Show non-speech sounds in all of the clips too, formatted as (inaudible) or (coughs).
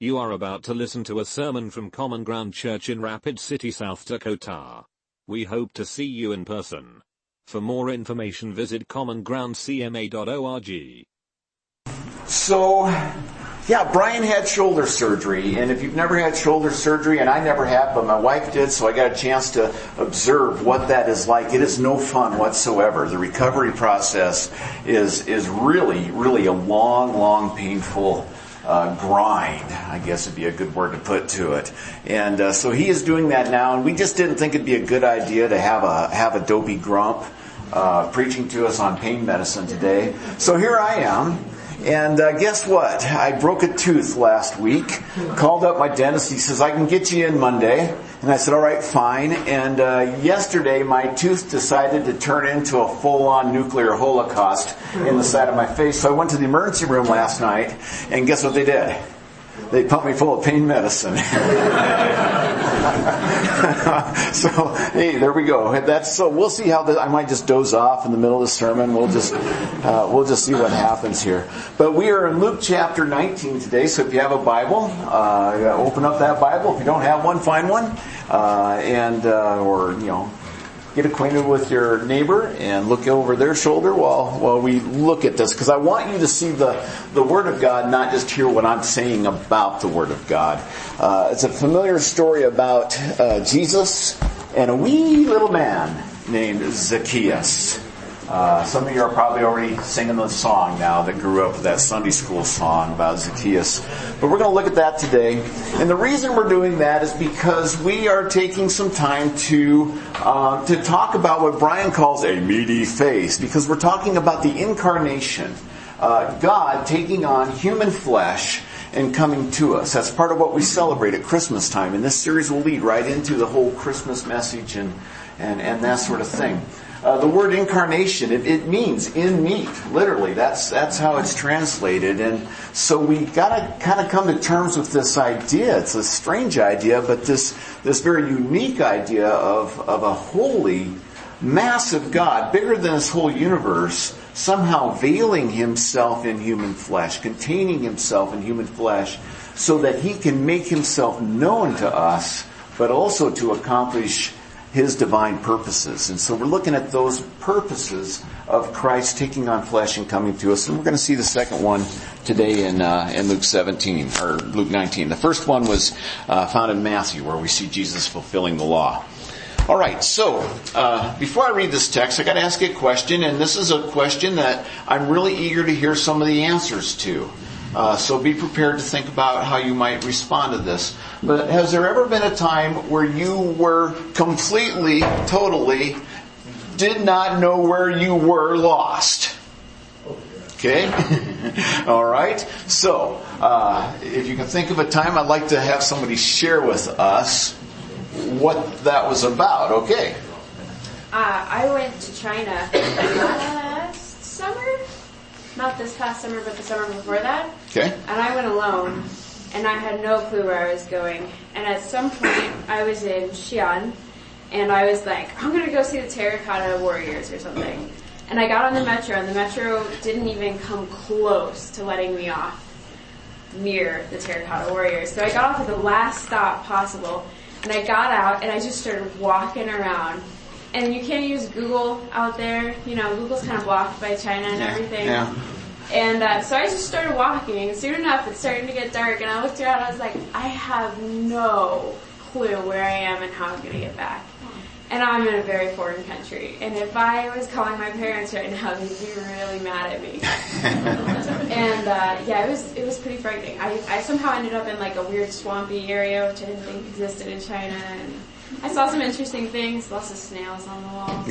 You are about to listen to a sermon from Common Ground Church in Rapid City, South Dakota. We hope to see you in person. For more information visit commongroundcma.org. So, yeah, Brian had shoulder surgery, and if you've never had shoulder surgery, and I never have, but my wife did, so I got a chance to observe what that is like. It is no fun whatsoever. The recovery process is is really, really a long, long, painful uh, grind, I guess would be a good word to put to it. And uh, so he is doing that now, and we just didn't think it'd be a good idea to have a have a dopey grump uh, preaching to us on pain medicine today. So here I am. And uh, guess what? I broke a tooth last week. Called up my dentist. He says I can get you in Monday. And I said, all right, fine. And uh, yesterday, my tooth decided to turn into a full-on nuclear holocaust in the side of my face. So I went to the emergency room last night, and guess what they did? They pumped me full of pain medicine. (laughs) so hey, there we go. That's so. We'll see how the, I might just doze off in the middle of the sermon. We'll just uh, we'll just see what happens here. But we are in Luke chapter 19 today. So if you have a Bible, uh, open up that Bible. If you don't have one, find one, uh, and uh, or you know get acquainted with your neighbor and look over their shoulder while while we look at this because I want you to see the the Word of God, not just hear what I'm saying about the Word of God. Uh, it's a familiar story about uh, Jesus and a wee little man named Zacchaeus. Uh, some of you are probably already singing the song now that grew up with that Sunday school song about Zacchaeus. But we're going to look at that today. And the reason we're doing that is because we are taking some time to, uh, to talk about what Brian calls a meaty face, because we're talking about the incarnation. Uh, God taking on human flesh and coming to us. That's part of what we celebrate at Christmas time. And this series will lead right into the whole Christmas message and, and, and that sort of thing. Uh, the word incarnation, it, it, means in meat, literally. That's, that's how it's translated. And so we gotta kind of come to terms with this idea. It's a strange idea, but this, this very unique idea of, of a holy, massive God, bigger than this whole universe, somehow veiling himself in human flesh, containing himself in human flesh, so that he can make himself known to us, but also to accomplish his divine purposes. And so we're looking at those purposes of Christ taking on flesh and coming to us. And we're going to see the second one today in, uh, in Luke 17, or Luke 19. The first one was uh, found in Matthew where we see Jesus fulfilling the law. All right, so uh, before I read this text, I got to ask you a question, and this is a question that I'm really eager to hear some of the answers to. Uh, so be prepared to think about how you might respond to this. But has there ever been a time where you were completely, totally, did not know where you were lost? Okay? (laughs) All right? So, uh, if you can think of a time, I'd like to have somebody share with us what that was about. Okay. Uh, I went to China (coughs) (coughs) summer not this past summer, but the summer before that. Okay. And I went alone, and I had no clue where I was going. And at some point, I was in Xi'an, and I was like, I'm gonna go see the Terracotta Warriors or something. And I got on the metro, and the metro didn't even come close to letting me off near the Terracotta Warriors. So I got off at the last stop possible, and I got out, and I just started walking around and you can't use Google out there. You know, Google's kind of blocked by China and Yeah, everything. yeah. And uh, so I just started walking. And soon enough, it's starting to get dark, and I looked around. and I was like, I have no clue where I am and how I'm going to get back. And I'm in a very foreign country. And if I was calling my parents right now, they'd be really mad at me. (laughs) and uh, yeah, it was it was pretty frightening. I, I somehow ended up in like a weird swampy area, which I didn't think existed in China. And I saw some interesting things, lots of snails on the walls.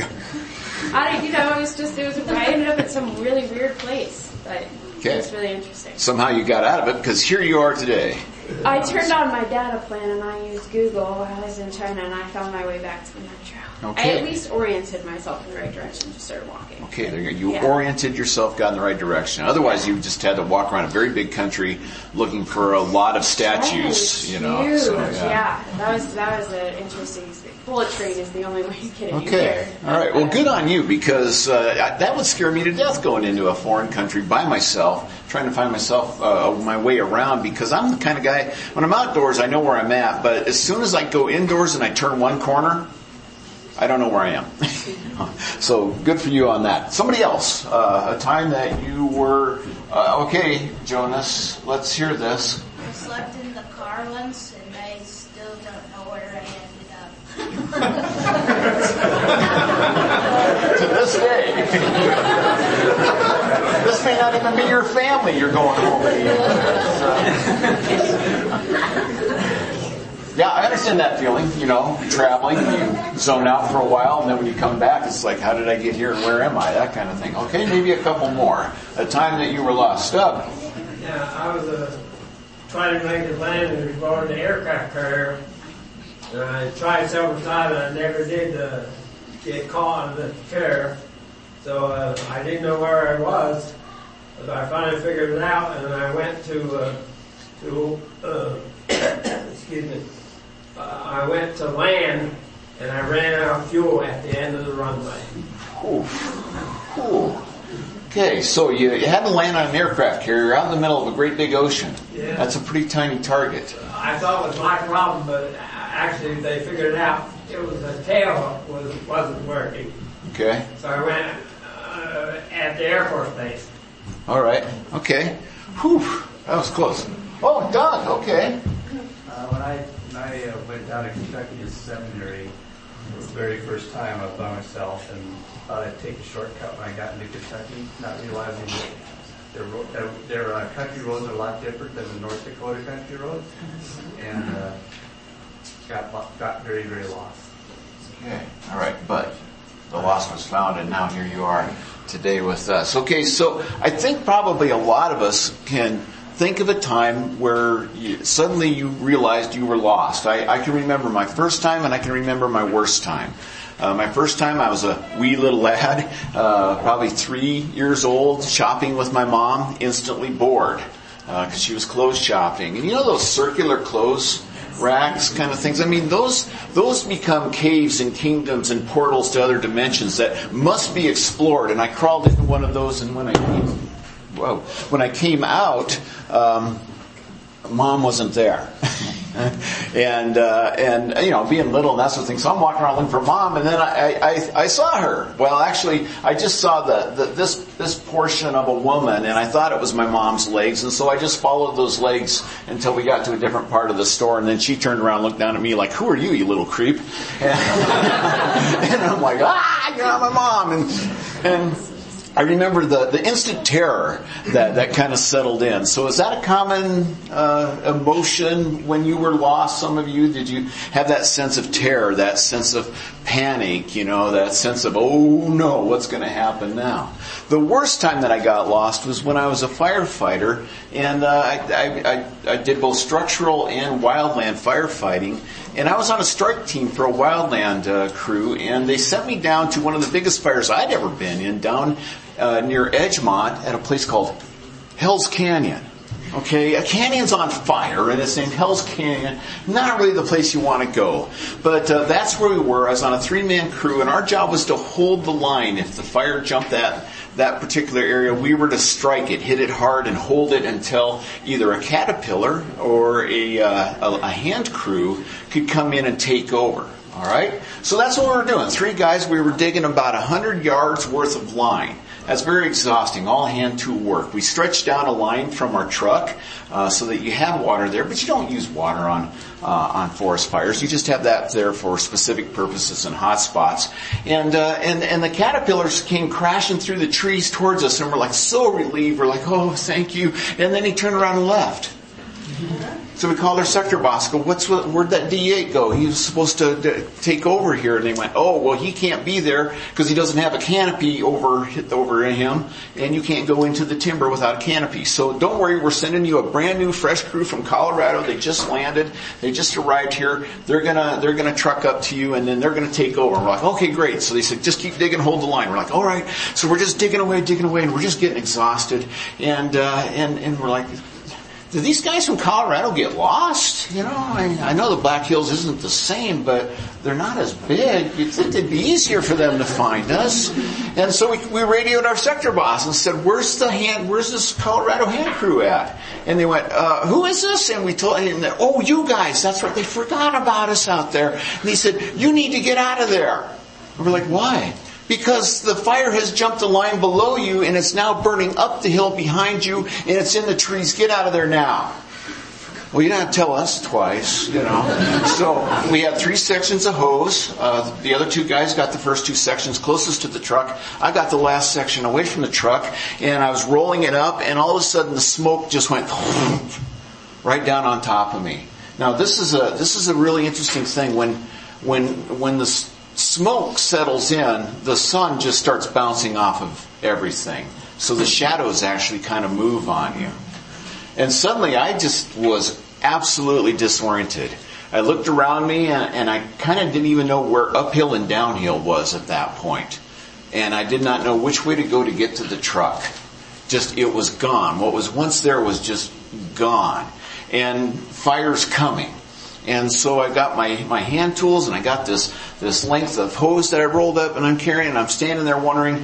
I don't, you know, it was just, it was, I ended up at some really weird place, but Okay. it was really interesting. Somehow you got out of it because here you are today. I turned on my data plan and I used Google while I was in China and I found my way back to the metro. Okay. I at least oriented myself in the right direction and just started walking. Okay, there you go. You Yeah. oriented yourself, got in the right direction. Otherwise, you just had to walk around a very big country looking for a lot of statues. Yes, You know, huge. so yeah. that was that was an interesting. experience. Bullet train is the only way you get Okay. All right. Well, good on you because uh, that would scare me to death going into a foreign country by myself, trying to find myself uh, my way around. Because I'm the kind of guy when I'm outdoors, I know where I'm at, but as soon as I go indoors and I turn one corner, I don't know where I am. (laughs) so good for you on that. Somebody else, uh, a time that you were uh, okay, Jonas. Let's hear this. I slept in the car once and I still don't know where I ended up. (laughs) to this day. (laughs) this may not even be your family you're going home to. Yeah, I understand that feeling, you know, traveling, you zone out for a while, and then when you come back, it's like, how did I get here and where am I? That kind of thing. Okay, maybe a couple more. A time that you were lost. Stub. Yeah, I was uh, trying to make a landing aboard the aircraft carrier. And I tried several times and I never did uh, get caught in the chair. So uh, I didn't know where I was. But I finally figured it out and I went to, uh, to uh, (coughs) excuse me, uh, I went to land and I ran out of fuel at the end of the runway. Ooh. Ooh. Okay, so you, you had to land on an aircraft carrier out in the middle of a great big ocean. Yeah. That's a pretty tiny target. I thought it was my problem, but actually they figured it out. It was the tail was wasn't working, Okay. so I went uh, at the Air Force base. All right. Okay. Whew. That was close. Oh, Doug. Okay. When I, uh, went down to Kentucky to seminary, for the very first time I was by myself and thought I'd take a shortcut when I got into Kentucky, not realizing that their, their, their uh, country roads are a lot different than the North Dakota country roads, and uh, got got very very lost. Okay. All right. But the lost was found, and now here you are today with us. Okay. So I think probably a lot of us can think of a time where you, suddenly you realized you were lost. I, I can remember my first time, and I can remember my worst time. Uh, my first time, I was a wee little lad, uh, probably three years old, shopping with my mom, instantly bored because she was clothes shopping. And you know those circular clothes racks kind of things. I mean, those those become caves and kingdoms and portals to other dimensions that must be explored. And I crawled into one of those, and when I came, whoa, when I came out, um, mom wasn't there. (laughs) and uh, and you know being little and that sort of thing. So I'm walking around looking for mom, and then I I, I saw her. Well, actually, I just saw the, the this this portion of a woman, and I thought it was my mom's legs, and so I just followed those legs until we got to a different part of the store, and then she turned around, and looked down at me like, "Who are you, you little creep?" And, (laughs) and I'm like, "Ah, you're not my mom," and and. I remember the, the instant terror that, that kind of settled in. So is that a common uh, emotion when you were lost? Some of you, did you have that sense of terror, that sense of panic, you know, that sense of, oh no, what's going to happen now? The worst time that I got lost was when I was a firefighter and uh, I, I, I, I did both structural and wildland firefighting. And I was on a strike team for a wildland uh, crew, and they sent me down to one of the biggest fires I'd ever been in, down uh, near Edgemont at a place called Hell's Canyon. Okay, a canyon's on fire and it's named Hell's Canyon. Not really the place you want to go. But uh, that's where we were. I was on a three-man crew and our job was to hold the line. If the fire jumped that, that particular area, we were to strike it, hit it hard and hold it until either a caterpillar or a, uh, a, a hand crew could come in and take over. All right? So that's what we were doing. Three guys, we were digging about 100 yards worth of line. That's very exhausting, all hand tool work. We stretched down a line from our truck uh, so that you have water there, but you don't use water on uh, on forest fires. You just have that there for specific purposes and hot spots. And uh, and and the caterpillars came crashing through the trees towards us, and we're like so relieved. We're like, oh, thank you. And then he turned around and left. So we called our sector boss. Go, what's where'd that D8 go? He was supposed to, to take over here, and they went, oh well, he can't be there because he doesn't have a canopy over over him, and you can't go into the timber without a canopy. So don't worry, we're sending you a brand new fresh crew from Colorado. They just landed. They just arrived here. They're gonna they're gonna truck up to you, and then they're gonna take over. We're like, okay, great. So they said, just keep digging, hold the line. We're like, all right. So we're just digging away, digging away, and we're just getting exhausted, and uh, and and we're like do these guys from Colorado get lost? You know, I, I, know the Black Hills isn't the same, but they're not as big. You'd think it'd be easier for them to find us. And so we, we radioed our sector boss and said, "Where's the hand? Where's this Colorado hand crew at?" And they went, uh, "Who is this?" And we told him, "Oh, you guys. That's right. They forgot about us out there." And he said, "You need to get out of there." And we're like, "Why?" Because the fire has jumped the line below you and it's now burning up the hill behind you and it's in the trees. Get out of there now. Well, you don't tell us twice, you know. So we had three sections of hose. Uh, the other two guys got the first two sections closest to the truck. I got the last section away from the truck, and I was rolling it up, and all of a sudden the smoke just went (laughs) right down on top of me. Now this is a this is a really interesting thing when when when the smoke settles in, the sun just starts bouncing off of everything. So the shadows actually kind of move on you. And suddenly I just was absolutely disoriented. I looked around me and, and I kind of didn't even know where uphill and downhill was at that point. And I did not know which way to go to get to the truck. Just, it was gone. What was once there was just gone. And fire's coming. And so I got my, my hand tools and I got this, this length of hose that I rolled up and I'm carrying and I'm standing there wondering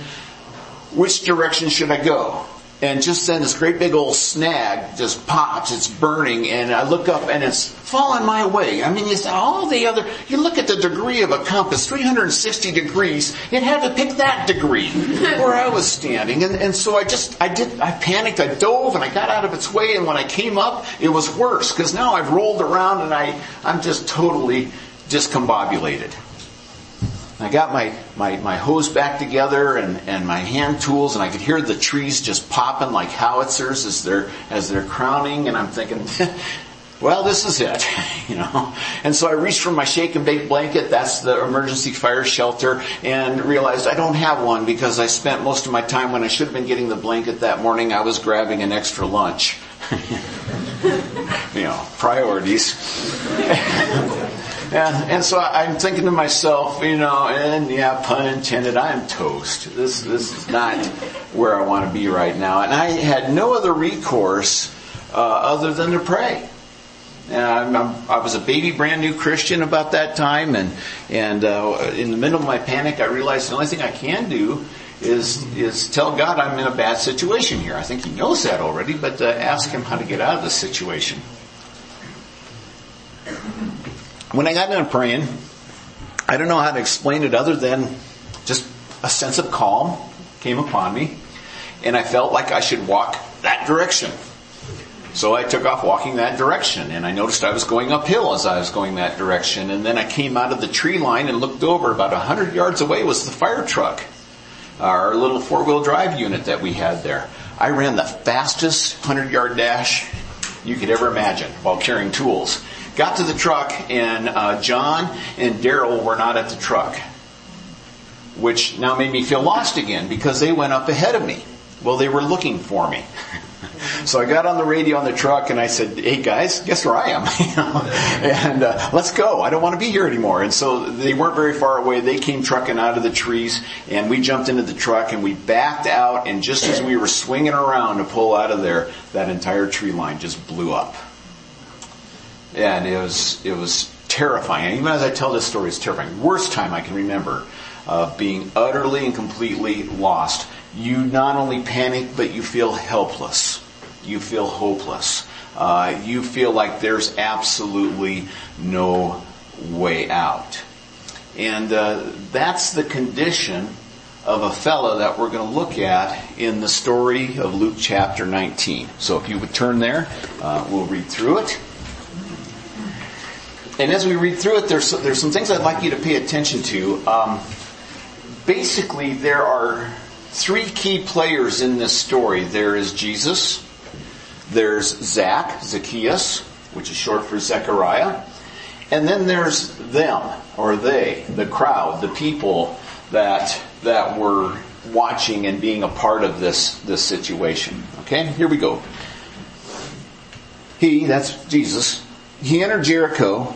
which direction should I go? And just then this great big old snag just pops, it's burning, and I look up and it's falling my way. I mean, it's all the other, you look at the degree of a compass, 360 degrees, it had to pick that degree where I was standing. And, and so I just, I did, I panicked, I dove and I got out of its way, and when I came up, it was worse, because now I've rolled around and I, I'm just totally discombobulated. I got my, my, my hose back together and, and my hand tools and I could hear the trees just popping like howitzers as they're, as they're crowning and I'm thinking, (laughs) well, this is it, (laughs) you know. And so I reached for my shake and bake blanket, that's the emergency fire shelter, and realized I don't have one because I spent most of my time when I should have been getting the blanket that morning, I was grabbing an extra lunch. (laughs) you know, priorities. And, and so I'm thinking to myself, you know, and yeah, pun intended, I'm toast. This, this is not where I want to be right now. And I had no other recourse uh, other than to pray. And i was a baby, brand new Christian about that time, and and uh, in the middle of my panic, I realized the only thing I can do is is tell God I'm in a bad situation here. I think He knows that already, but uh, ask Him how to get out of the situation. When I got done praying, I don't know how to explain it other than just a sense of calm came upon me, and I felt like I should walk that direction. So I took off walking that direction, and I noticed I was going uphill as I was going that direction, and then I came out of the tree line and looked over. About a hundred yards away was the fire truck, our little four-wheel drive unit that we had there. I ran the fastest hundred yard dash you could ever imagine while carrying tools. Got to the truck, and uh, John and Daryl were not at the truck, which now made me feel lost again because they went up ahead of me. Well, they were looking for me. (laughs) so I got on the radio on the truck and I said, "Hey guys, guess where I am? (laughs) and uh, let's go. I don't want to be here anymore." And so they weren't very far away. They came trucking out of the trees, and we jumped into the truck and we backed out. And just as we were swinging around to pull out of there, that entire tree line just blew up and it was it was terrifying. Even as I tell this story, it's terrifying. Worst time I can remember of being utterly and completely lost. You not only panic, but you feel helpless. You feel hopeless. Uh, you feel like there's absolutely no way out. And uh, that's the condition of a fellow that we're going to look at in the story of Luke chapter 19. So if you would turn there, uh, we'll read through it. And as we read through it, there's, there's some things I'd like you to pay attention to. Um, basically, there are three key players in this story. There is Jesus, There's Zach, Zacchaeus, which is short for Zechariah. And then there's them, or they, the crowd, the people that, that were watching and being a part of this, this situation. Okay, here we go. He, that's Jesus, he entered Jericho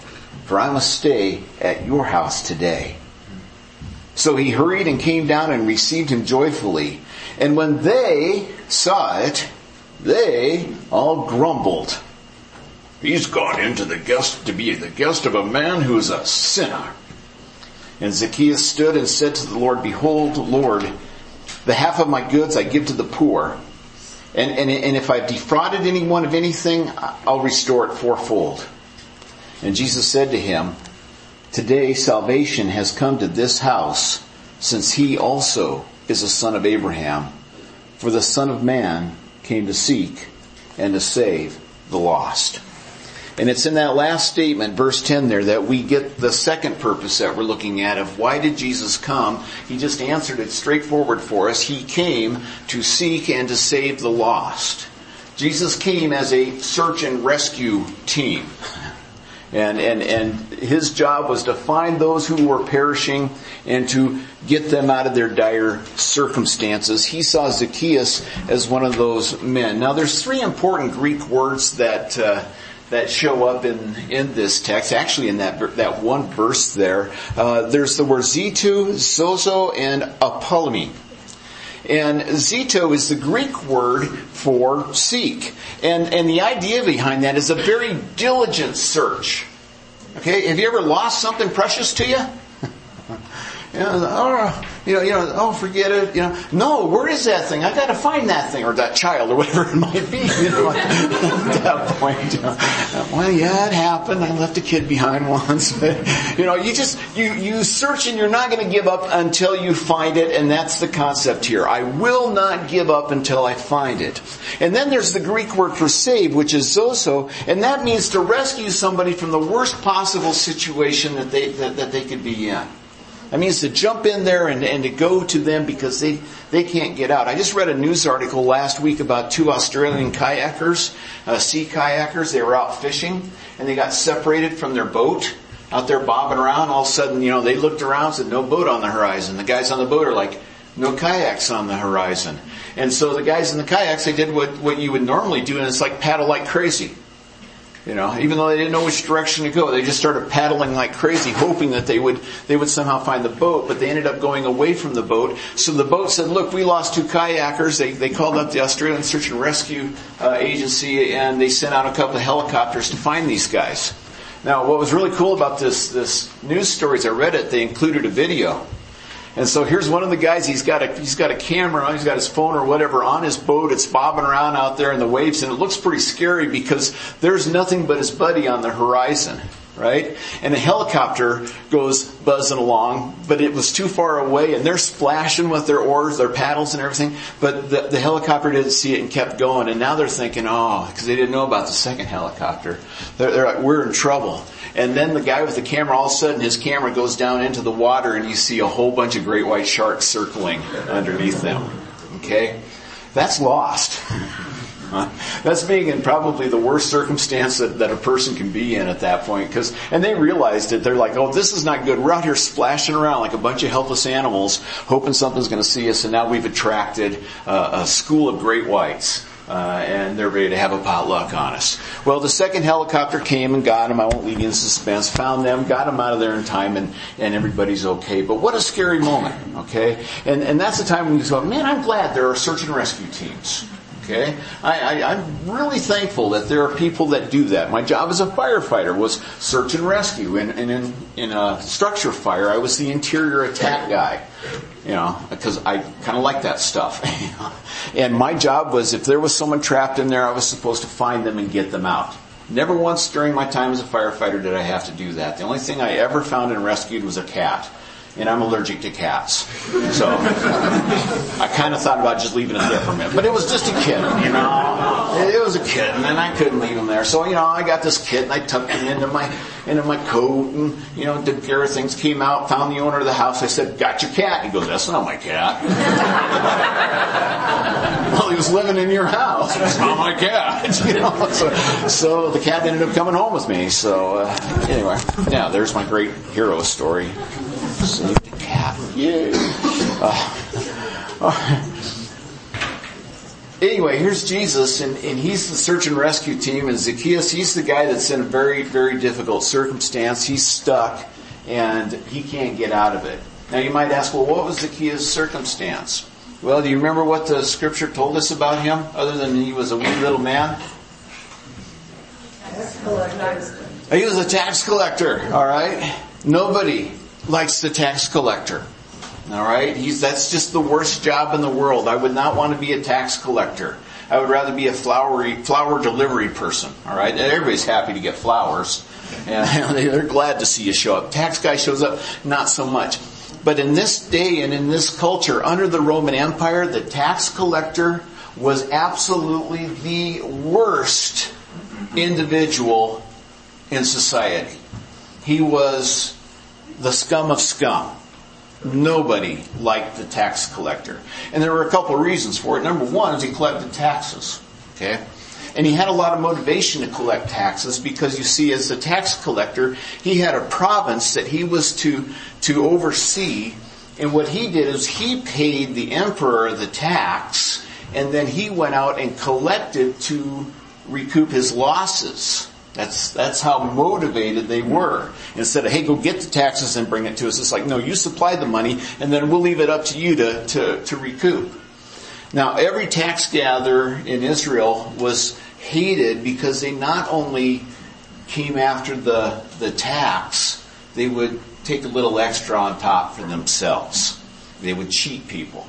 for I must stay at your house today. So he hurried and came down and received him joyfully. And when they saw it, they all grumbled. He's gone into the guest to be the guest of a man who is a sinner. And Zacchaeus stood and said to the Lord, Behold, Lord, the half of my goods I give to the poor. And, and, and if I've defrauded anyone of anything, I'll restore it fourfold. And Jesus said to him, Today salvation has come to this house, since he also is a son of Abraham. For the Son of Man came to seek and to save the lost. And it's in that last statement, verse 10 there, that we get the second purpose that we're looking at of why did Jesus come? He just answered it straightforward for us. He came to seek and to save the lost. Jesus came as a search and rescue team. And, and, and his job was to find those who were perishing and to get them out of their dire circumstances. He saw Zacchaeus as one of those men. Now there's three important Greek words that, uh, that show up in, in this text, actually in that, that one verse there. Uh, there's the word zeto, zozo, and apolumi. And zeto is the Greek word for seek. And, and the idea behind that is a very diligent search. Okay, have you ever lost something precious to you? You know, oh, you know, you know, oh, forget it. You know, no, where is that thing? I got to find that thing or that child or whatever it might be. You know, (laughs) at that point, you know, well, yeah, it happened. I left a kid behind once, (laughs) but you know, you just you you search and you're not going to give up until you find it, and that's the concept here. I will not give up until I find it. And then there's the Greek word for save, which is zozo, and that means to rescue somebody from the worst possible situation that they that, that they could be in. That means to jump in there and, and to go to them because they, they can't get out. I just read a news article last week about two Australian kayakers, uh, sea kayakers. They were out fishing and they got separated from their boat out there bobbing around. All of a sudden, you know, they looked around said, no boat on the horizon. The guys on the boat are like, no kayaks on the horizon. And so the guys in the kayaks, they did what, what you would normally do and it's like paddle like crazy. You know, even though they didn't know which direction to go, they just started paddling like crazy, hoping that they would they would somehow find the boat. But they ended up going away from the boat. So the boat said, "Look, we lost two kayakers." They they called up the Australian Search and Rescue uh, Agency, and they sent out a couple of helicopters to find these guys. Now, what was really cool about this this news stories I read it, they included a video. And so here's one of the guys, he's got a, he's got a camera, he's got his phone or whatever on his boat, it's bobbing around out there in the waves and it looks pretty scary because there's nothing but his buddy on the horizon, right? And a helicopter goes buzzing along, but it was too far away and they're splashing with their oars, their paddles and everything, but the, the helicopter didn't see it and kept going and now they're thinking, oh, because they didn't know about the second helicopter. They're, they're like, we're in trouble. And then the guy with the camera, all of a sudden his camera goes down into the water and you see a whole bunch of great white sharks circling underneath them. Okay? That's lost. (laughs) (laughs) That's being in probably the worst circumstance that, that a person can be in at that point. Cause, and they realized it. They're like, oh, this is not good. We're out here splashing around like a bunch of helpless animals, hoping something's gonna see us, and now we've attracted uh, a school of great whites uh, and they're ready to have a potluck on us. Well, the second helicopter came and got them. I won't leave you in suspense. Found them, got them out of there in time, and, and everybody's okay. But what a scary moment, okay? And, and that's the time when you go, man, I'm glad there are search and rescue teams. Okay, I, I, I'm really thankful that there are people that do that. My job as a firefighter was search and rescue, and, and in, in a structure fire, I was the interior attack guy. You know, because I kind of like that stuff. (laughs) and my job was if there was someone trapped in there, I was supposed to find them and get them out. Never once during my time as a firefighter did I have to do that. The only thing I ever found and rescued was a cat and I'm allergic to cats. So I kind of thought about just leaving it there for a minute. But it was just a kitten, you know. It was a kitten and I couldn't leave him there. So, you know, I got this kitten, I tucked him into my into my coat and, you know, did care things, came out, found the owner of the house. I said, Got your cat? He goes, That's not my cat. (laughs) well, he was living in your house. It's not my cat. (laughs) You know, so, so the cat ended up coming home with me. So uh, anyway, yeah, there's my great hero story. Saved a cat. Yay. Uh, uh, anyway, here's Jesus, and, and he's the search and rescue team, and Zacchaeus, he's the guy that's in a very, very difficult circumstance. He's stuck, and he can't get out of it. Now you might ask, well, what was Zacchaeus' circumstance? Well, do you remember what the scripture told us about him, other than he was a wee little man? He was a tax collector, alright? Nobody likes the tax collector. All right, he's that's just the worst job in the world. I would not want to be a tax collector. I would rather be a flowery flower delivery person. All right, everybody's happy to get flowers, and (laughs) they're glad to see you show up. Tax guy shows up, not so much. But in this day and in this culture, under the Roman Empire, the tax collector was absolutely the worst individual in society. He was the scum of scum. Nobody liked the tax collector. And there were a couple of reasons for it. Number one is he collected taxes. Okay? And he had a lot of motivation to collect taxes because you see, as a tax collector, he had a province that he was to, to oversee. And what he did is he paid the emperor the tax and then he went out and collected to recoup his losses. That's, that's how motivated they were. Instead of, hey, go get the taxes and bring it to us. It's like, no, you supply the money and then we'll leave it up to you to, to, to recoup. Now, every tax gatherer in Israel was hated because they not only came after the, the tax, they would take a little extra on top for themselves. They would cheat people.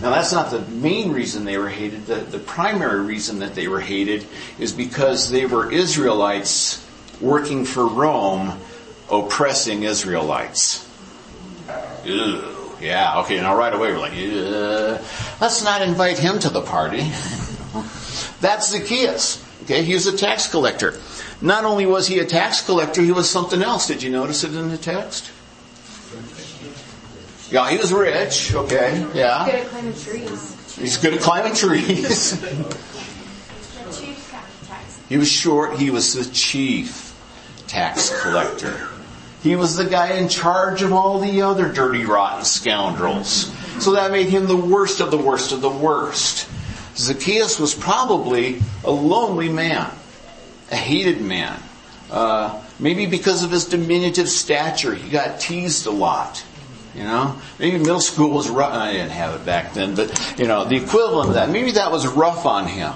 Now that's not the main reason they were hated. The, the primary reason that they were hated is because they were Israelites working for Rome, oppressing Israelites. Ew. Yeah, okay, now right away we're like, Ew. let's not invite him to the party. (laughs) That's Zacchaeus. Okay, he was a tax collector. Not only was he a tax collector, he was something else. Did you notice it in the text? Yeah, he was rich. Okay, yeah. Good at climbing trees. He's good at climbing trees. (laughs) he was short. He was the chief tax collector. He was the guy in charge of all the other dirty, rotten scoundrels. So that made him the worst of the worst of the worst. Zacchaeus was probably a lonely man, a hated man. Uh, maybe because of his diminutive stature, he got teased a lot. You know, maybe middle school was rough. I didn't have it back then, but you know, the equivalent of that. Maybe that was rough on him.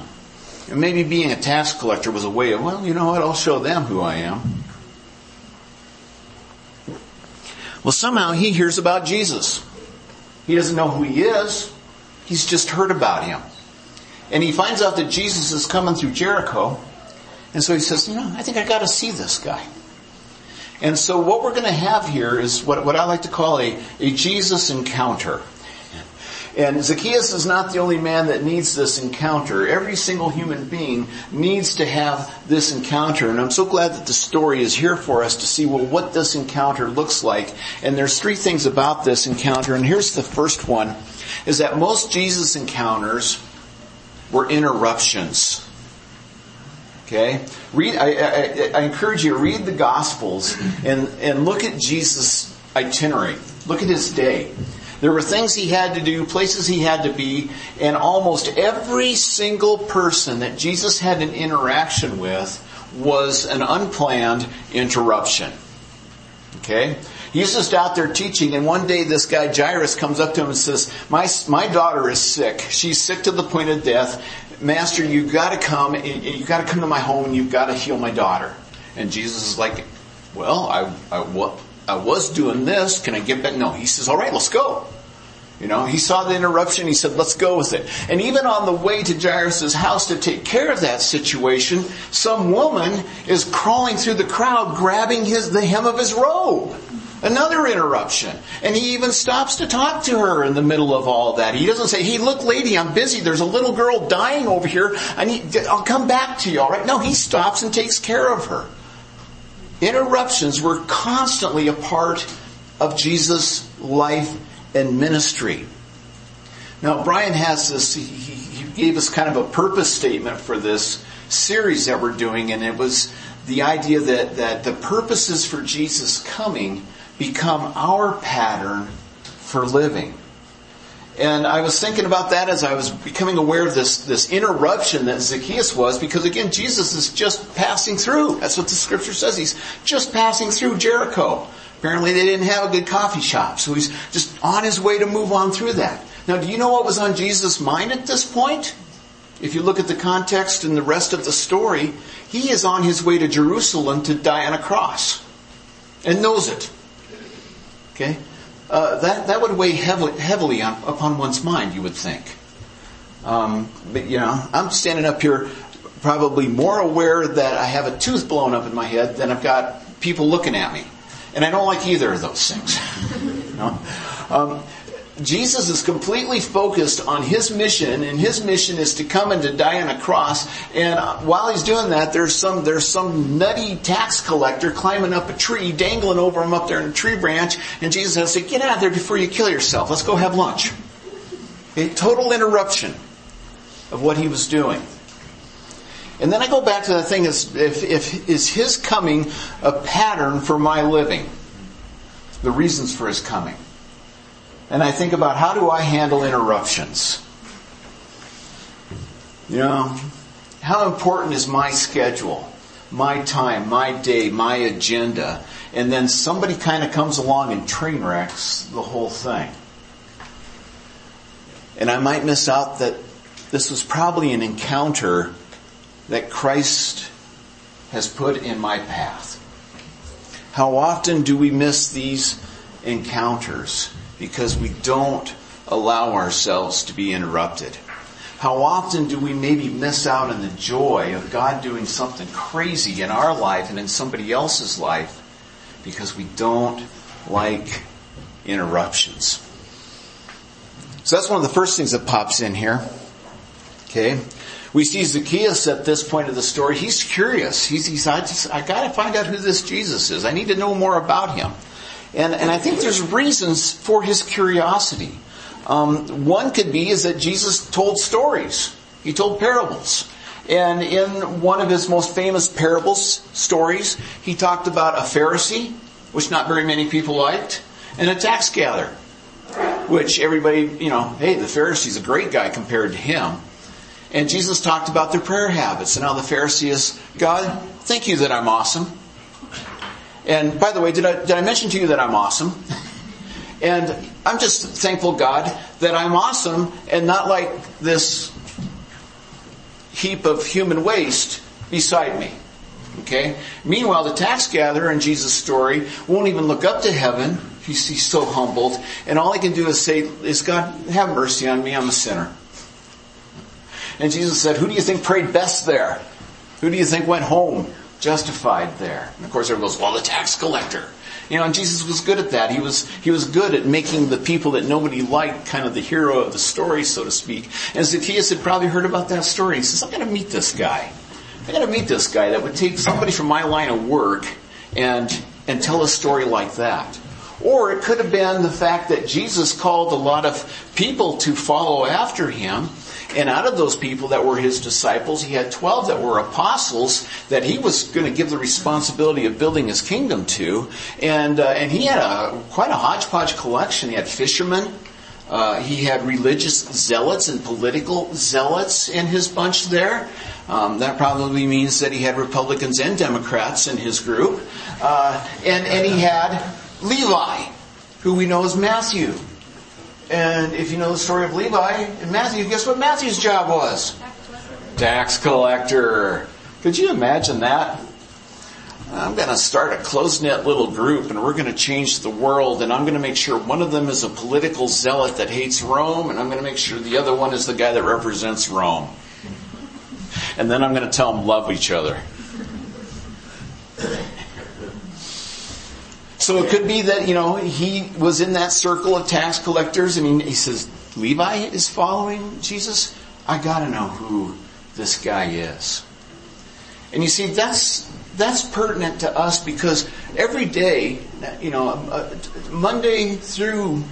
And maybe being a tax collector was a way of, well, you know what? I'll show them who I am. Well, somehow he hears about Jesus. He doesn't know who he is. He's just heard about him. And he finds out that Jesus is coming through Jericho. And so he says, you know, I think I gotta see this guy. And so what we're going to have here is what, what I like to call a, a Jesus encounter. And Zacchaeus is not the only man that needs this encounter. Every single human being needs to have this encounter. And I'm so glad that the story is here for us to see, well, what this encounter looks like. And there's three things about this encounter. And here's the first one, is that most Jesus encounters were interruptions. Okay? Read, I, I, I, encourage you to read the Gospels and, and look at Jesus' itinerary. Look at his day. There were things he had to do, places he had to be, and almost every single person that Jesus had an interaction with was an unplanned interruption. Okay? He's just out there teaching and one day this guy Jairus comes up to him and says, my, my daughter is sick. She's sick to the point of death. Master, you've got to come, eh, eh, you've got to come to my home and you've got to heal my daughter. And Jesus is like, well, I, I, what, I was doing this. Can I get back? No. He says, all right, let's go. You know, he saw the interruption. He said, let's go with it. And even on the way to Jairus' house to take care of that situation, some woman is crawling through the crowd, grabbing his, the hem of his robe. Another interruption. And he even stops to talk to her in the middle of all that. He doesn't say, hey, look lady, I'm busy. There's a little girl dying over here. I need, I'll come back to you, alright? No, he stops and takes care of her. Interruptions were constantly a part of Jesus' life and ministry. Now, Brian has this, he, he gave us kind of a purpose statement for this series that we're doing, and it was the idea that, that the purposes for Jesus coming become our pattern for living. And I was thinking about that as I was becoming aware of this, this interruption that Zacchaeus was, because again, Jesus is just passing through. That's what the scripture says. He's just passing through Jericho. Apparently they didn't have a good coffee shop, so he's just on his way to move on through that. Now, do you know what was on Jesus' mind at this point? If you look at the context and the rest of the story, he is on his way to Jerusalem to die on a cross. And knows it. Okay? Uh, that, that would weigh heavily, heavily on, upon one's mind, you would think. Um, but, you know, I'm standing up here probably more aware that I have a tooth blown up in my head than I've got people looking at me. And I don't like either of those things. (laughs) you know? um, Jesus is completely focused on his mission, and his mission is to come and to die on a cross. And while he's doing that, there's some there's some nutty tax collector climbing up a tree, dangling over him up there in a tree branch, and Jesus has to say, "Get out of there before you kill yourself. Let's go have lunch." A total interruption of what he was doing. And then I go back to the thing: is if, if is his coming a pattern for my living? The reasons for his coming and I think about how do I handle interruptions? You know, how important is my schedule, my time, my day, my agenda, and then somebody kind of comes along and train wrecks the whole thing. And I might miss out that this was probably an encounter that Christ has put in my path. How often do we miss these encounters? Because we don't allow ourselves to be interrupted. How often do we maybe miss out on the joy of God doing something crazy in our life and in somebody else's life because we don't like interruptions? So that's one of the first things that pops in here. Okay. We see Zacchaeus at this point of the story. He's curious. He's, he's I, just, I gotta find out who this Jesus is. I need to know more about him. And, and I think there's reasons for his curiosity. Um, one could be is that Jesus told stories. He told parables. And in one of his most famous parables, stories, he talked about a Pharisee, which not very many people liked, and a tax gatherer, which everybody, you know, hey, the Pharisee's a great guy compared to him. And Jesus talked about their prayer habits and how the Pharisee is, God, thank you that I'm awesome. And by the way, did I, did I mention to you that I'm awesome? and I'm just thankful, God, that I'm awesome and not like this heap of human waste beside me. Okay? Meanwhile, the tax gatherer in Jesus' story won't even look up to heaven. He's, he's so humbled. And all he can do is say, is God, have mercy on me, I'm a sinner. And Jesus said, who do you think prayed best there? Who do you think went home? Justified there. And of course everyone goes, well, the tax collector. You know, and Jesus was good at that. He was, he was good at making the people that nobody liked kind of the hero of the story, so to speak. And Zacchaeus had probably heard about that story. He says, I'm gonna meet this guy. I gotta meet this guy that would take somebody from my line of work and, and tell a story like that. Or it could have been the fact that Jesus called a lot of people to follow after him and out of those people that were his disciples, he had 12 that were apostles that he was going to give the responsibility of building his kingdom to. And, uh, and he had a, quite a hodgepodge collection. He had fishermen. Uh, he had religious zealots and political zealots in his bunch there. Um, that probably means that he had Republicans and Democrats in his group. Uh, and, and he had Levi, who we know as Matthew. And if you know the story of Levi and Matthew, guess what Matthew's job was? Tax collector. Could you imagine that? I'm going to start a close knit little group and we're going to change the world and I'm going to make sure one of them is a political zealot that hates Rome and I'm going to make sure the other one is the guy that represents Rome. And then I'm going to tell them love each other. So it could be that, you know, he was in that circle of tax collectors and he, he says, Levi is following Jesus? I gotta know who this guy is. And you see, that's, that's pertinent to us because every day, you know, uh, Monday through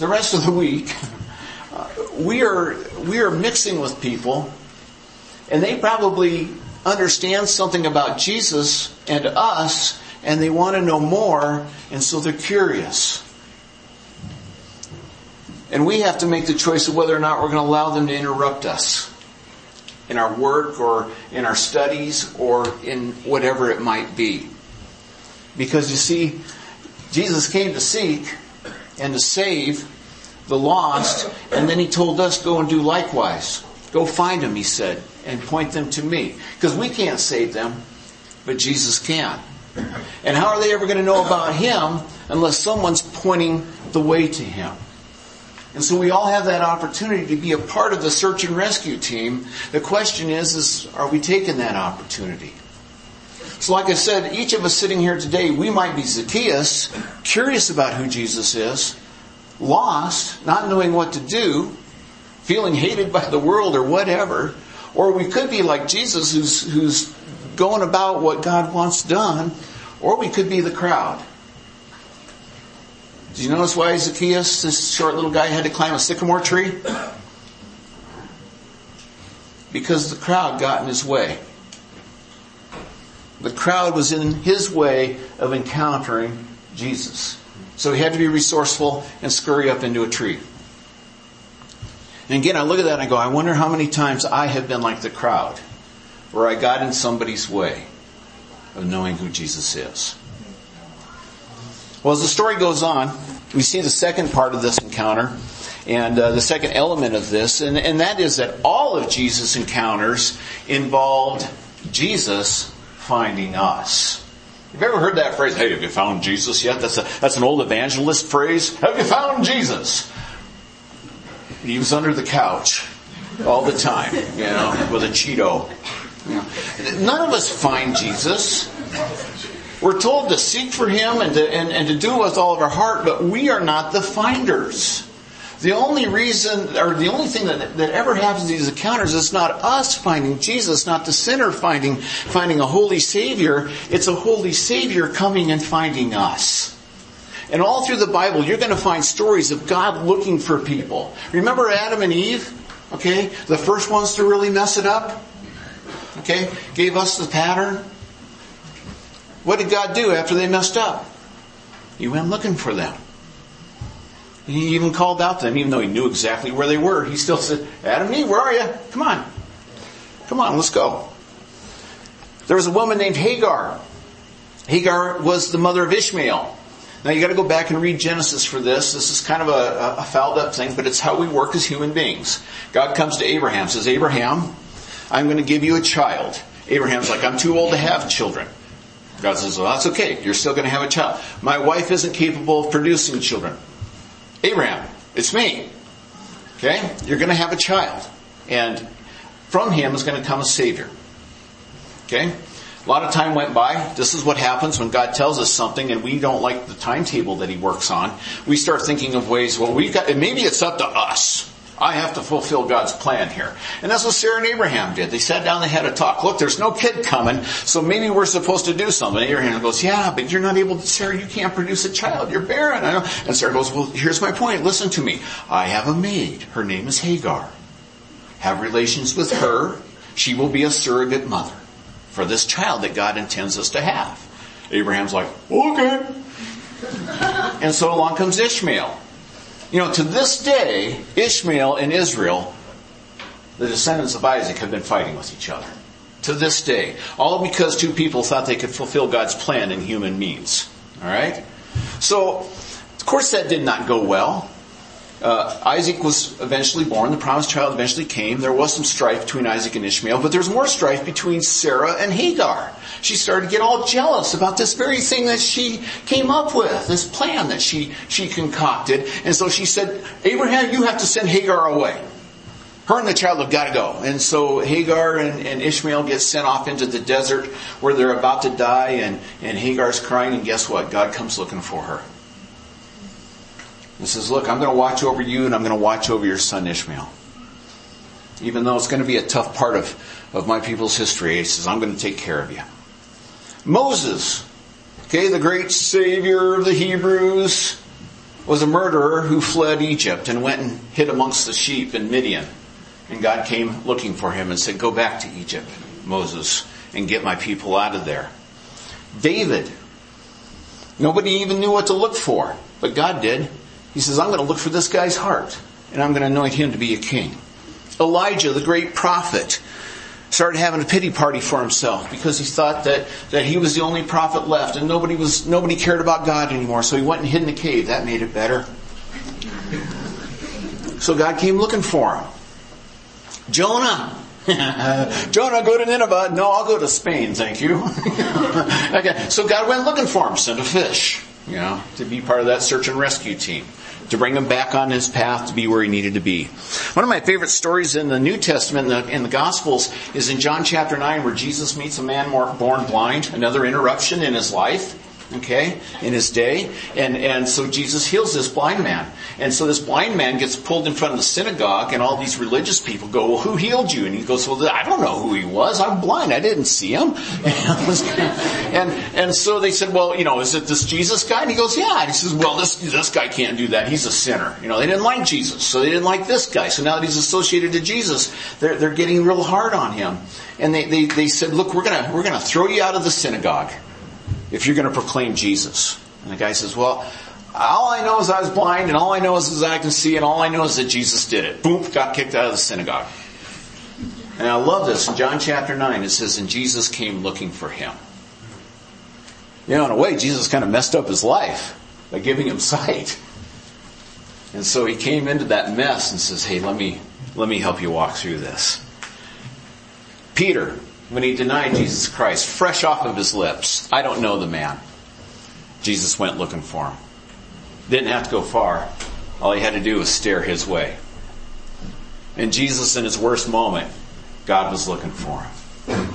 the rest of the week, uh, we are, we are mixing with people and they probably understand something about Jesus and us and they want to know more and so they're curious. And we have to make the choice of whether or not we're going to allow them to interrupt us in our work or in our studies or in whatever it might be. Because you see, Jesus came to seek and to save the lost, and then he told us, go and do likewise. Go find them, he said, and point them to me. Because we can't save them, but Jesus can. And how are they ever going to know about him unless someone's pointing the way to him? And so we all have that opportunity to be a part of the search and rescue team. The question is, is are we taking that opportunity? So like I said, each of us sitting here today, we might be Zacchaeus, curious about who Jesus is, lost, not knowing what to do, feeling hated by the world or whatever, or we could be like Jesus who's, who's going about what God wants done, or we could be the crowd. Do you notice why Zacchaeus, this short little guy, had to climb a sycamore tree? Because the crowd got in his way. The crowd was in his way of encountering Jesus. So he had to be resourceful and scurry up into a tree. And again, I look at that and I go, I wonder how many times I have been like the crowd, where I got in somebody's way of knowing who Jesus is. Well, as the story goes on, we see the second part of this encounter and uh, the second element of this, and, and that is that all of Jesus' encounters involved Jesus finding us. Have you ever heard that phrase? Hey, have you found Jesus yet? That's a, that's an old evangelist phrase. Have you found Jesus? He was under the couch all the time, you know, with a Cheeto. None of us find Jesus. We're told to seek for Him and to, and, and to do it with all of our heart, but we are not the finders. The only reason, or the only thing that, that ever happens in these encounters is not us finding Jesus, not the sinner finding, finding a holy Savior. It's a holy Savior coming and finding us. And all through the Bible, you're going to find stories of God looking for people. Remember Adam and Eve? Okay? The first ones to really mess it up? Okay? Gave us the pattern. What did God do after they messed up? He went looking for them. He even called out to them, even though he knew exactly where they were. He still said, Adam Eve, where are you? Come on. Come on, let's go. There was a woman named Hagar. Hagar was the mother of Ishmael. Now you gotta go back and read Genesis for this. This is kind of a, a fouled up thing, but it's how we work as human beings. God comes to Abraham, says, Abraham, I'm going to give you a child. Abraham's like, I'm too old to have children. God says, well, that's okay. You're still going to have a child. My wife isn't capable of producing children. Abraham, it's me. Okay? You're going to have a child. And from him is going to come a savior. Okay? A lot of time went by. This is what happens when God tells us something and we don't like the timetable that he works on. We start thinking of ways, well, we've got, maybe it's up to us. I have to fulfill God's plan here. And that's what Sarah and Abraham did. They sat down, they had a talk. Look, there's no kid coming, so maybe we're supposed to do something. And Abraham goes, yeah, but you're not able to, Sarah, you can't produce a child. You're barren. And Sarah goes, well, here's my point. Listen to me. I have a maid. Her name is Hagar. Have relations with her. She will be a surrogate mother for this child that God intends us to have. Abraham's like, okay. And so along comes Ishmael. You know, to this day, Ishmael and Israel the descendants of Isaac have been fighting with each other. To this day. All because two people thought they could fulfill God's plan in human means. Alright? So, of course that did not go well. Uh, Isaac was eventually born. The promised child eventually came. There was some strife between Isaac and Ishmael, but there's more strife between Sarah and Hagar. She started to get all jealous about this very thing that she came up with, this plan that she, she concocted. And so she said, Abraham, you have to send Hagar away. Her and the child have got to go. And so Hagar and, and Ishmael get sent off into the desert where they're about to die and, and Hagar's crying and guess what? God comes looking for her. He says, look, I'm going to watch over you and I'm going to watch over your son Ishmael. Even though it's going to be a tough part of, of my people's history, he says, I'm going to take care of you. Moses, okay, the great savior of the Hebrews, was a murderer who fled Egypt and went and hid amongst the sheep in Midian. And God came looking for him and said, go back to Egypt, Moses, and get my people out of there. David, nobody even knew what to look for, but God did. He says, I'm going to look for this guy's heart and I'm going to anoint him to be a king. Elijah, the great prophet, started having a pity party for himself because he thought that, that he was the only prophet left and nobody was, nobody cared about God anymore. So he went and hid in a cave. That made it better. So God came looking for him. Jonah. (laughs) Jonah, go to Nineveh. No, I'll go to Spain, thank you. (laughs) okay, so God went looking for him, sent a fish, you know, to be part of that search and rescue team to bring him back on his path to be where he needed to be. One of my favorite stories in the New Testament, in the, in the Gospels, is in John chapter 9 where Jesus meets a man born blind, another interruption in his life okay, in his day. And, and so Jesus heals this blind man. And so this blind man gets pulled in front of the synagogue and all these religious people go, well, who healed you? And he goes, well, I don't know who he was. I'm blind. I didn't see him. (laughs) and, and so they said, well, you know, is it this Jesus guy? And he goes, yeah. And he says, well, this, this guy can't do that. He's a sinner. You know, they didn't like Jesus. So they didn't like this guy. So now that he's associated to Jesus, they're, they're getting real hard on him. And they, they, they said, look, we're gonna, we're gonna throw you out of the synagogue if you're going to proclaim Jesus. And the guy says, well, all I know is I was blind and all I know is, is I can see and all I know is that Jesus did it. Boom, got kicked out of the synagogue. And I love this. In John chapter 9, it says, and Jesus came looking for him. You know, in a way, Jesus kind of messed up his life by giving him (laughs) sight. And so he came into that mess and says, hey, let me, let me help you walk through this. Peter, when he denied Jesus Christ, fresh off of his lips. I don't know the man. Jesus went looking for him. Didn't have to go far. All he had to do was stare his way. And Jesus, in his worst moment, God was looking for him.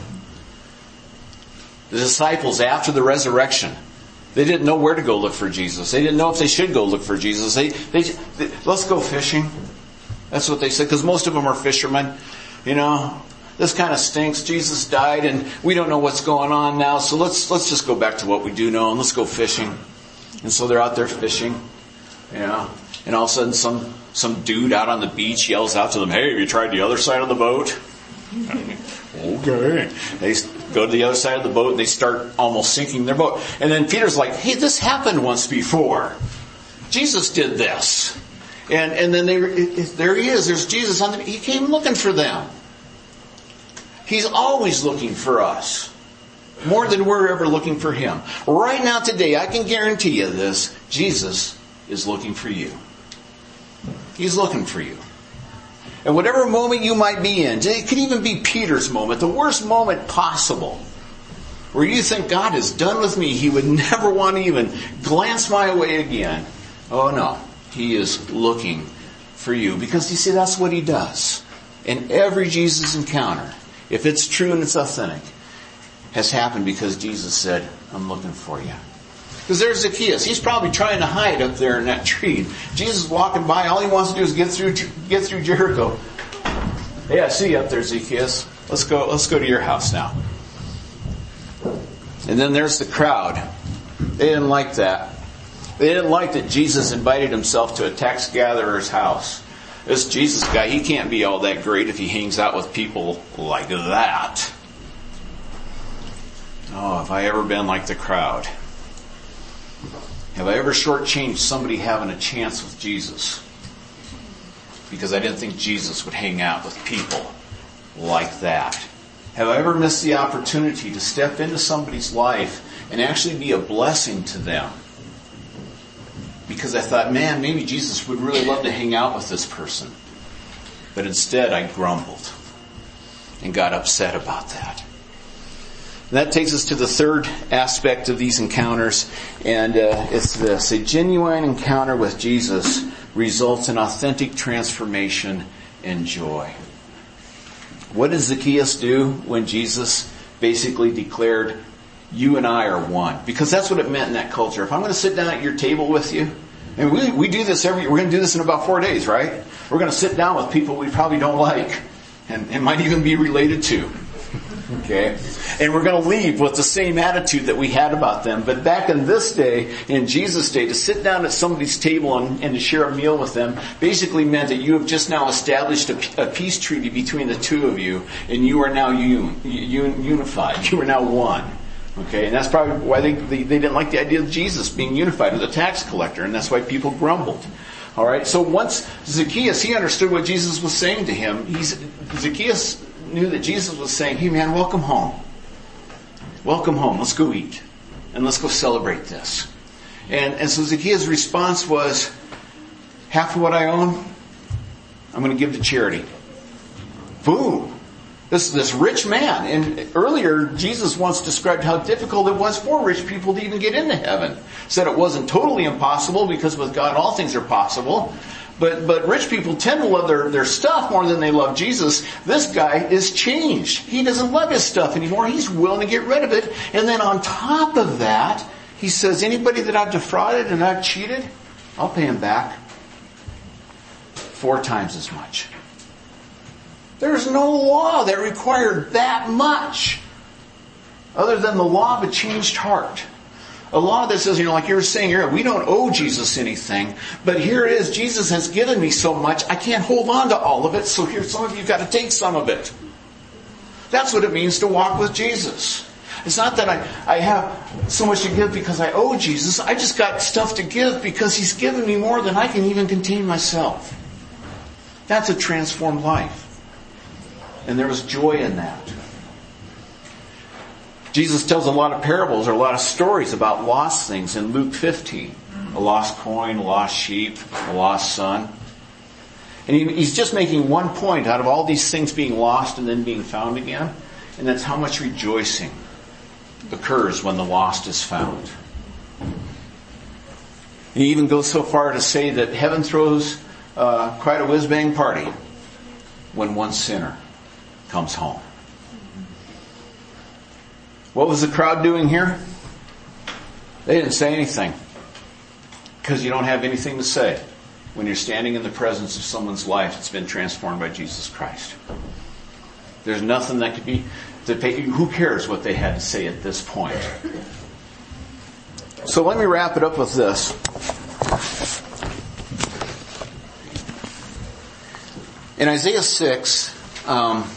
The disciples, after the resurrection, they didn't know where to go look for Jesus. They didn't know if they should go look for Jesus. They, they, they let's go fishing. That's what they said, because most of them are fishermen. You know, this kind of stinks. Jesus died and we don't know what's going on now. So let's, let's just go back to what we do know and let's go fishing. And so they're out there fishing, you know, and all of a sudden some, some dude out on the beach yells out to them, Hey, have you tried the other side of the boat? (laughs) okay. They go to the other side of the boat and they start almost sinking their boat. And then Peter's like, Hey, this happened once before. Jesus did this. And, and then they, there he is. There's Jesus on the, he came looking for them. He's always looking for us. More than we're ever looking for Him. Right now today, I can guarantee you this, Jesus is looking for you. He's looking for you. And whatever moment you might be in, it could even be Peter's moment, the worst moment possible, where you think God is done with me, He would (laughs) never want to even glance my way again. Oh no, He is looking for you because you see, that's what He does. In every Jesus encounter, if it's true and it's authentic, has happened because Jesus said, I'm looking for you. Because there's Zacchaeus. He's probably trying to hide up there in that (laughs) tree. Jesus is walking by. All he wants to do is get through, get through Jericho. Hey, I see you up there, Zacchaeus. Let's go, let's go to your house now. And then there's the crowd. They didn't like that. They didn't like that Jesus invited himself to a tax gatherer's house. This Jesus guy, he can't be all that great if he hangs out with people like that. Oh, have I ever been like the crowd? Have I ever shortchanged somebody having a chance with Jesus? because I didn't think Jesus would hang out with people like that. Have I ever missed the opportunity to step into somebody's life and actually be a blessing to them? Because I thought, man, maybe Jesus would really love to hang out with this person. But instead I grumbled and got upset about that. And that takes us to the third aspect of these encounters, and uh, it's this. A genuine encounter with Jesus results in authentic transformation and joy. What did Zacchaeus do when Jesus basically declared, you and I are one? Because that's what it meant in that culture. If I'm going to sit down at your table with you, and we, we do this every, we're going to do this in about four days, right? We're going to sit down with people we probably don't like, and, and might even be related to. Okay? And we're going to leave with the same attitude that we had about them. But back in this day, in Jesus' day, to sit down at somebody's table and, and to share a meal with them basically meant that you have just now established a, a peace treaty between the two of you and you are now un, un, unified. You are now one. Okay, and that's probably why they, they, they didn't like the idea of Jesus being unified with a tax collector, and that's why people grumbled. All right. So once Zacchaeus, he understood what Jesus was saying to him. He's Zacchaeus knew that Jesus was saying, "Hey, man, welcome home. Welcome home. Let's go eat, and let's go celebrate this." And and so Zacchaeus' response was, "Half of what I own, I'm going to give to charity." Boom. This, this rich man, and earlier Jesus once described how difficult it was for rich people to even get into heaven. Said it wasn't totally impossible because with God all things are possible. But, but rich people tend to love their, their stuff more than they love Jesus. This guy is changed. He doesn't love his stuff anymore. He's willing to get rid of it. And then on top of that, he says, anybody that I've defrauded and I've cheated, I'll pay him back four times as much. There's no law that required that much other than the law of a changed heart. A law that says, you know, like you were saying here, we don't owe Jesus anything, but here it is, Jesus has given me so much, I can't hold on to all of it, so here some of you got to take some of it. That's what it means to walk with Jesus. It's not that I, I have so much to give because I owe Jesus. I just got stuff to give because He's given me more than I can even contain myself. That's a transformed life. And there was joy in that. Jesus tells a lot of parables or a lot of stories about lost things in Luke 15. A lost coin, a lost sheep, a lost son. And he, he's just making one point out of all these things being lost and then being found again. And that's how much rejoicing occurs when the lost is found. He even goes so far to say that heaven throws uh, quite a whiz bang party when one sinner comes home. What was the crowd doing here? They didn't say anything. Because you don't have anything to say when you're standing in the presence of someone's life that's been transformed by Jesus Christ. There's nothing that could be, pay, who cares what they had to say at this point? So let me wrap it up with this. In Isaiah 6, um,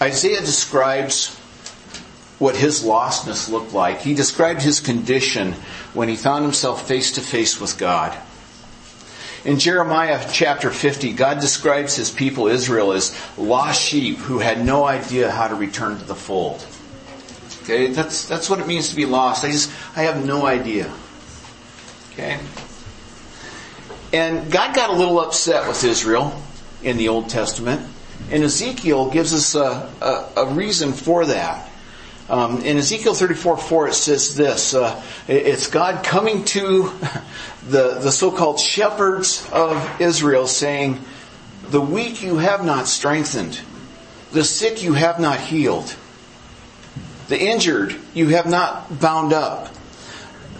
Isaiah describes what his lostness looked like. He described his condition when he found himself face to face with God. In Jeremiah chapter 50, God describes his people Israel as lost sheep who had no idea how to return to the fold. Okay, that's, that's what it means to be lost. I just, I have no idea. Okay? And God got a little upset with Israel in the Old Testament. And Ezekiel gives us a, a, a reason for that. Um, in Ezekiel 34 4, it says this uh, it's God coming to (laughs) the, the so called shepherds of Israel saying, The weak you have not strengthened, the sick you have not healed, the injured you have not bound up,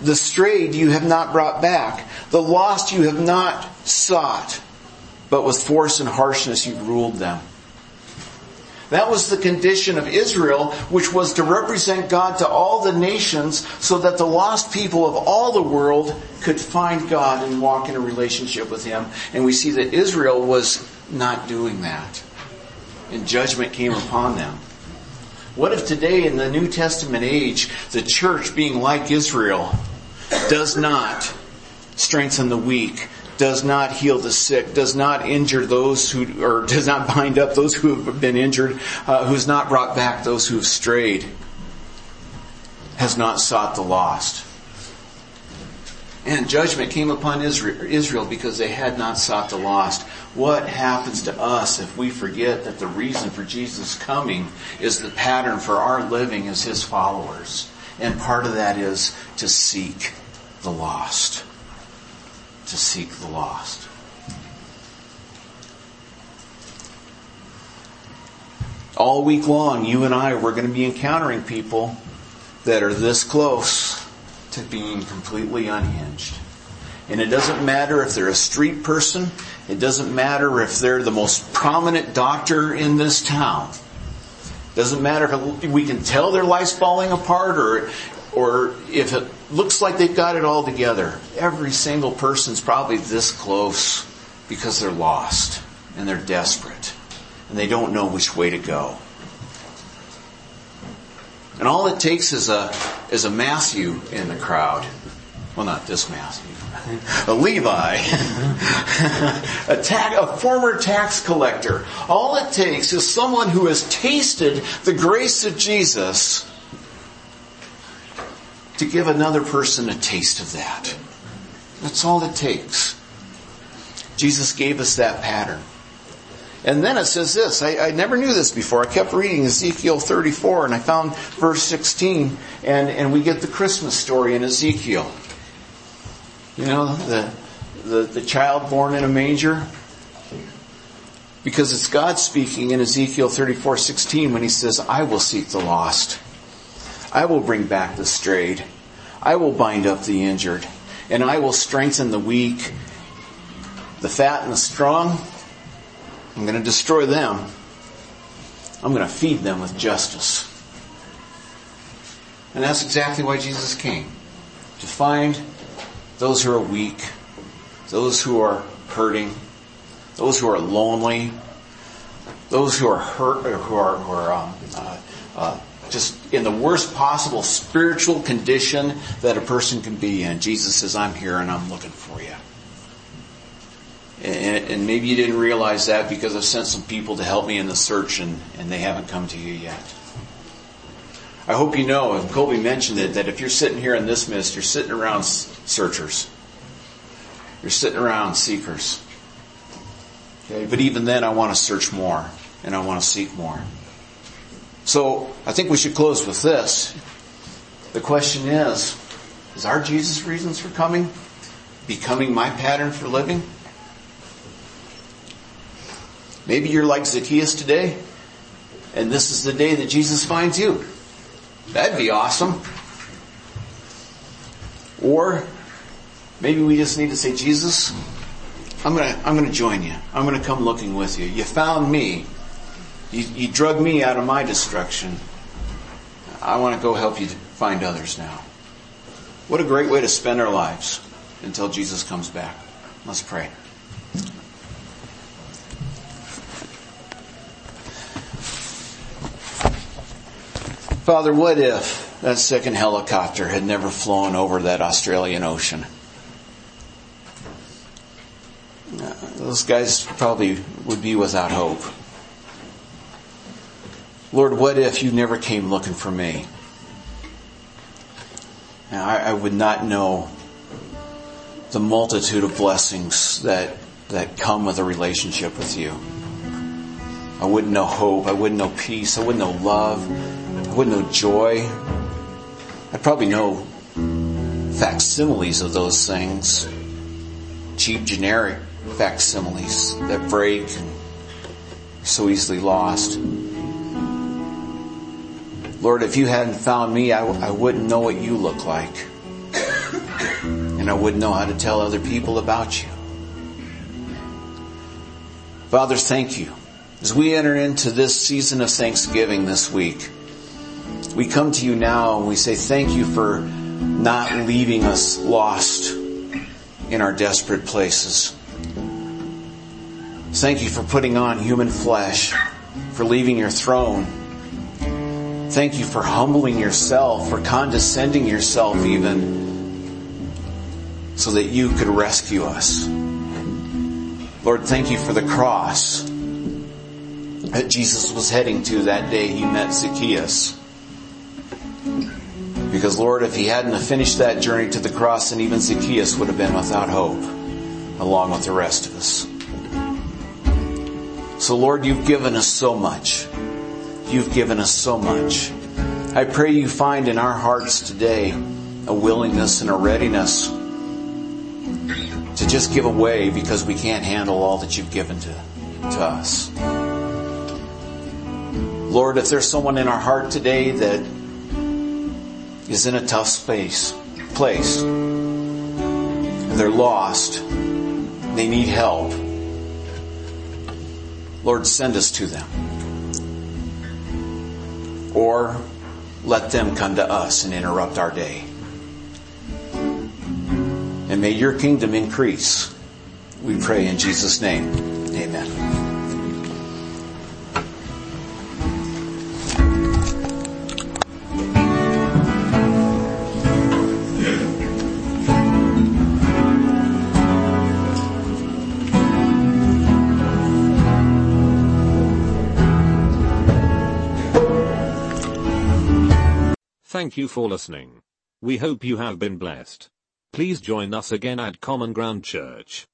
the strayed you have not brought back, the lost you have not sought, but with force and harshness you've ruled them. That was the condition of Israel, which was to represent God to all the nations so that the lost people of all the world could find God and walk in a relationship with Him. And we see that Israel was not doing that. And judgment came upon them. What if today in the New Testament age, the church being like Israel does not strengthen the weak, does not heal the sick, does not injure those who, or does not bind up those who have been injured, uh, has not brought back those who have strayed, has not sought the lost. And judgment came upon Israel because they had not sought the lost. What happens to us if we forget that the reason for Jesus coming is the pattern for our living as His followers? And part of that is to seek the lost. To seek the lost. All week long, you and I, we're going to be encountering people that are this close to being completely unhinged. And it doesn't matter if they're a street person. It doesn't matter if they're the most prominent doctor in this town. It doesn't matter if we can tell their life's falling apart or, or if it looks like they've got it all together. Every single person's probably this close because they're lost and they're desperate and they don't know which way to go. And all it takes is a, is a Matthew in the crowd. Well, not this Matthew. A Levi, (laughs) a, a former tax collector. All it takes is someone who has tasted the grace of Jesus to give another person a taste of that. That's all it takes. Jesus gave us that pattern. And then it says this. I, I, never knew this before. I kept reading Ezekiel 34 and I found verse 16 and, and we get the Christmas story in Ezekiel. You know, the, the, the child born in a manger. Because it's God speaking in Ezekiel 34, 16 when he says, I will seek the lost. I will bring back the strayed. I will bind up the injured. And I will strengthen the weak, the fat and the strong I'm going to destroy them. I'm going to feed them with justice. And that's exactly why Jesus came. To find those who are weak, those who are hurting, those who are lonely, those who are hurt, who are, who are um, uh, uh, just in the worst possible spiritual condition that a person can be in. Jesus says, I'm here and I'm looking for you. And, and, maybe you didn't realize that because I've sent some people to help me in the search and, and they haven't come to you yet. I hope you know, and Colby mentioned it, that if you're sitting here in this mist, you're sitting around searchers. You're sitting around seekers. Okay, but even then I want to search more and I want to seek more. So I think we should close with this. The question is, is our Jesus reasons for coming becoming my pattern for living? Maybe you're like Zacchaeus today, and this is the day that Jesus finds you. That'd be awesome. Or maybe we just need to say, Jesus, I'm gonna, I'm gonna join you. I'm gonna come looking with you. You found me. You, you drug me out of my destruction. I want to go help you find others now. What a great way to spend our lives until Jesus comes back. Let's pray. Father, what if that second helicopter had never flown over that Australian Ocean? Uh, those guys probably would be without hope. Lord, what if you never came looking for me? Now, I, I would not know the multitude of blessings that, that come with a relationship with you. I wouldn't know hope. I wouldn't know peace. I wouldn't know love. I wouldn't know joy. I'd probably know facsimiles of those things. Cheap, generic facsimiles that break and so easily lost. Lord, if you hadn't found me, I, I wouldn't know what you look like. And I wouldn't know how to tell other people about you. Father, thank you. As we enter into this season of Thanksgiving this week, we come to you now and we say thank you for not leaving us lost in our desperate places. Thank you for putting on human flesh, for leaving your throne. Thank you for humbling yourself, for condescending yourself even, so that you could rescue us. Lord, thank you for the cross that Jesus was heading to that day he met Zacchaeus. Because Lord, if he hadn't finished that journey to the cross, then even Zacchaeus would have been without hope, along with the rest of us. So Lord, you've given us so much. You've given us so much. I pray you find in our hearts today a willingness and a readiness to just give away because we can't handle all that you've given to, to us. Lord, if there's someone in our heart today that is in a tough space, place, and they're lost, they need help, Lord, send us to them. Or let them come to us and interrupt our day. And may your kingdom increase. We pray in Jesus' name. Amen. Thank you for listening. We hope you have been blessed. Please join us again at Common Ground Church.